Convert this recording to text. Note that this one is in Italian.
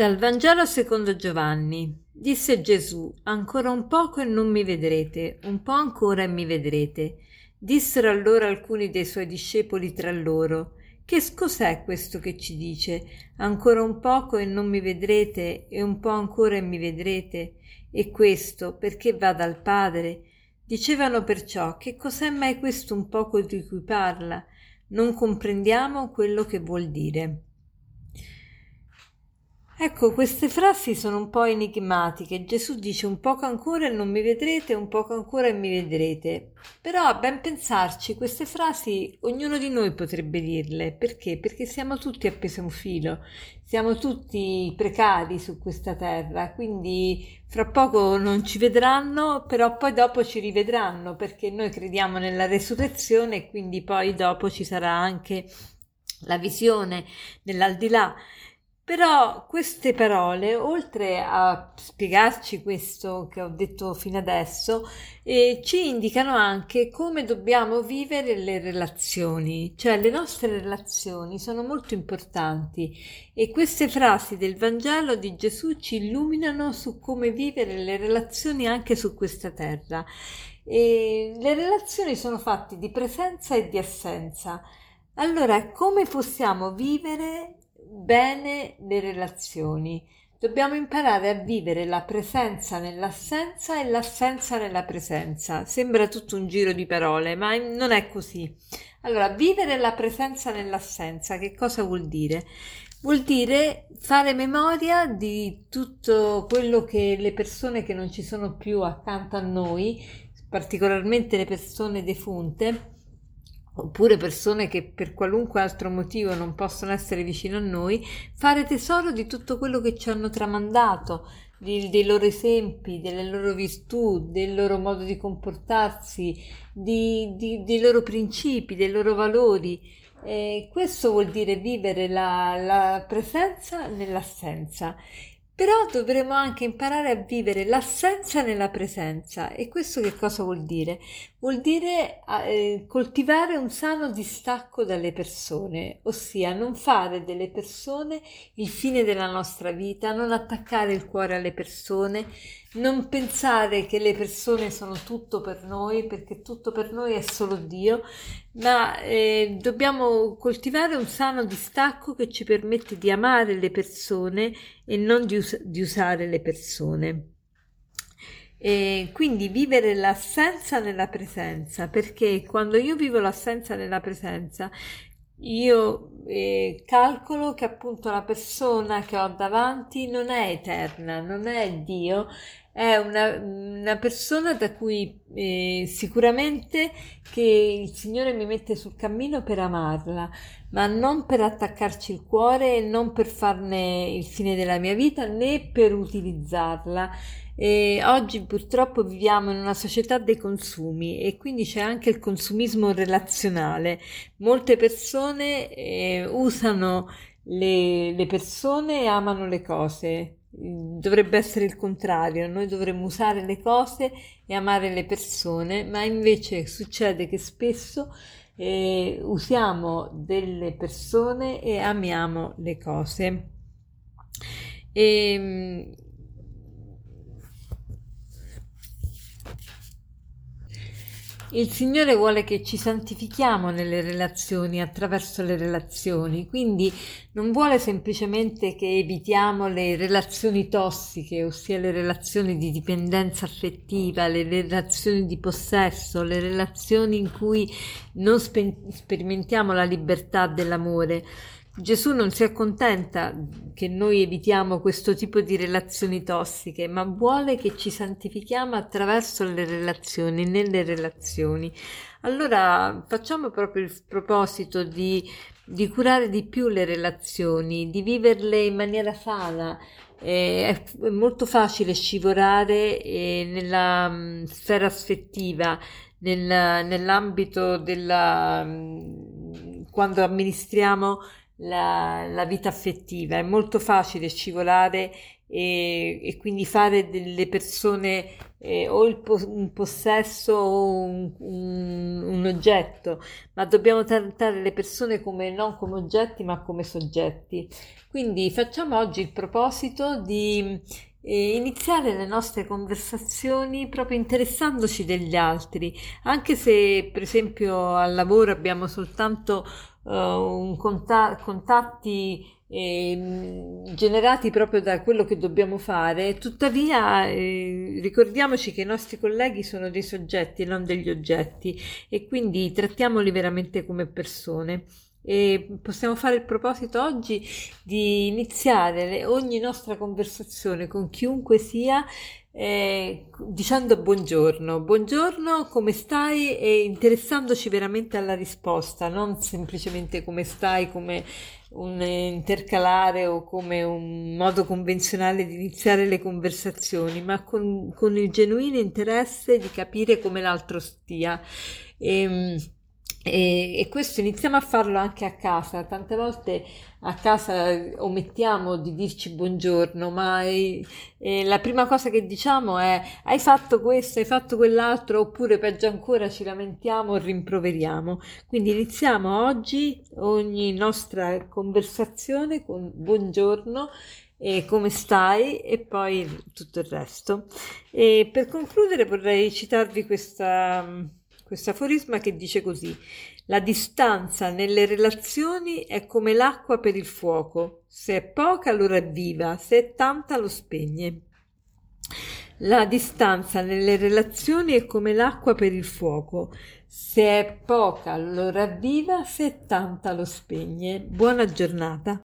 Dal Vangelo secondo Giovanni. Disse Gesù, ancora un poco e non mi vedrete, un po' ancora e mi vedrete. Dissero allora alcuni dei suoi discepoli tra loro, che cos'è questo che ci dice? Ancora un poco e non mi vedrete, e un po' ancora e mi vedrete? E questo perché va dal Padre? Dicevano perciò, che cos'è mai questo un poco di cui parla? Non comprendiamo quello che vuol dire. Ecco, queste frasi sono un po' enigmatiche. Gesù dice un poco ancora e non mi vedrete, un poco ancora e mi vedrete. Però a ben pensarci, queste frasi ognuno di noi potrebbe dirle. Perché? Perché siamo tutti appesi a un filo, siamo tutti precari su questa terra, quindi fra poco non ci vedranno, però poi dopo ci rivedranno, perché noi crediamo nella resurrezione e quindi poi dopo ci sarà anche la visione nell'aldilà. Però queste parole, oltre a spiegarci questo che ho detto fino adesso, eh, ci indicano anche come dobbiamo vivere le relazioni, cioè le nostre relazioni sono molto importanti e queste frasi del Vangelo di Gesù ci illuminano su come vivere le relazioni anche su questa terra. E le relazioni sono fatte di presenza e di assenza. Allora, come possiamo vivere bene le relazioni. Dobbiamo imparare a vivere la presenza nell'assenza e l'assenza nella presenza. Sembra tutto un giro di parole, ma non è così. Allora, vivere la presenza nell'assenza, che cosa vuol dire? Vuol dire fare memoria di tutto quello che le persone che non ci sono più accanto a noi, particolarmente le persone defunte, oppure persone che per qualunque altro motivo non possono essere vicino a noi, fare tesoro di tutto quello che ci hanno tramandato, di, dei loro esempi, delle loro virtù, del loro modo di comportarsi, di, di, dei loro principi, dei loro valori. Eh, questo vuol dire vivere la, la presenza nell'assenza però dovremo anche imparare a vivere l'assenza nella presenza. E questo che cosa vuol dire? Vuol dire eh, coltivare un sano distacco dalle persone, ossia non fare delle persone il fine della nostra vita, non attaccare il cuore alle persone, non pensare che le persone sono tutto per noi, perché tutto per noi è solo Dio, ma eh, dobbiamo coltivare un sano distacco che ci permette di amare le persone e non di, us- di usare le persone. E quindi vivere l'assenza nella presenza, perché quando io vivo l'assenza nella presenza, io eh, calcolo che appunto la persona che ho davanti non è eterna, non è Dio, è una, una persona da cui eh, sicuramente che il Signore mi mette sul cammino per amarla, ma non per attaccarci il cuore non per farne il fine della mia vita né per utilizzarla. E oggi purtroppo viviamo in una società dei consumi e quindi c'è anche il consumismo relazionale. Molte persone eh, usano le, le persone e amano le cose dovrebbe essere il contrario, noi dovremmo usare le cose e amare le persone, ma invece succede che spesso eh, usiamo delle persone e amiamo le cose. E, Il Signore vuole che ci santifichiamo nelle relazioni, attraverso le relazioni, quindi non vuole semplicemente che evitiamo le relazioni tossiche, ossia le relazioni di dipendenza affettiva, le relazioni di possesso, le relazioni in cui non spe- sperimentiamo la libertà dell'amore Gesù non si accontenta che noi evitiamo questo tipo di relazioni tossiche, ma vuole che ci santifichiamo attraverso le relazioni, nelle relazioni. Allora facciamo proprio il proposito di, di curare di più le relazioni, di viverle in maniera sana. Eh, è molto facile scivolare eh, nella mh, sfera affettiva, nel, nell'ambito della... Mh, quando amministriamo la, la vita affettiva. È molto facile scivolare e, e quindi fare delle persone eh, o il, un possesso o un, un, un, oggetto, ma dobbiamo trattare le persone come, non come oggetti ma come soggetti. Quindi facciamo oggi il proposito di eh, iniziare le nostre conversazioni proprio interessandoci degli altri, anche se per esempio al lavoro abbiamo soltanto uh, conta- contatti eh, generati proprio da quello che dobbiamo fare, tuttavia eh, ricordiamoci che i nostri colleghi sono dei soggetti e non degli oggetti e quindi trattiamoli veramente come persone. E possiamo fare il proposito oggi di iniziare le, ogni nostra conversazione con chiunque sia eh, dicendo buongiorno, buongiorno, come stai e interessandoci veramente alla risposta, non semplicemente come stai, come un intercalare o come un modo convenzionale di iniziare le conversazioni, ma con, con il genuino interesse di capire come l'altro stia. E, ehm, e, e, questo iniziamo a farlo anche a casa. Tante volte a casa omettiamo di dirci buongiorno, ma è, è la prima cosa che diciamo è hai fatto questo, hai fatto quell'altro, oppure peggio ancora ci lamentiamo o rimproveriamo. Quindi iniziamo oggi ogni nostra conversazione con buongiorno come stai e poi tutto il resto. E per concludere vorrei citarvi questa questo aforisma che dice così: La distanza nelle relazioni è come l'acqua per il fuoco, se è poca lo ravviva, se è tanta lo spegne. La distanza nelle relazioni è come l'acqua per il fuoco, se è poca lo ravviva, se è tanta lo spegne. Buona giornata.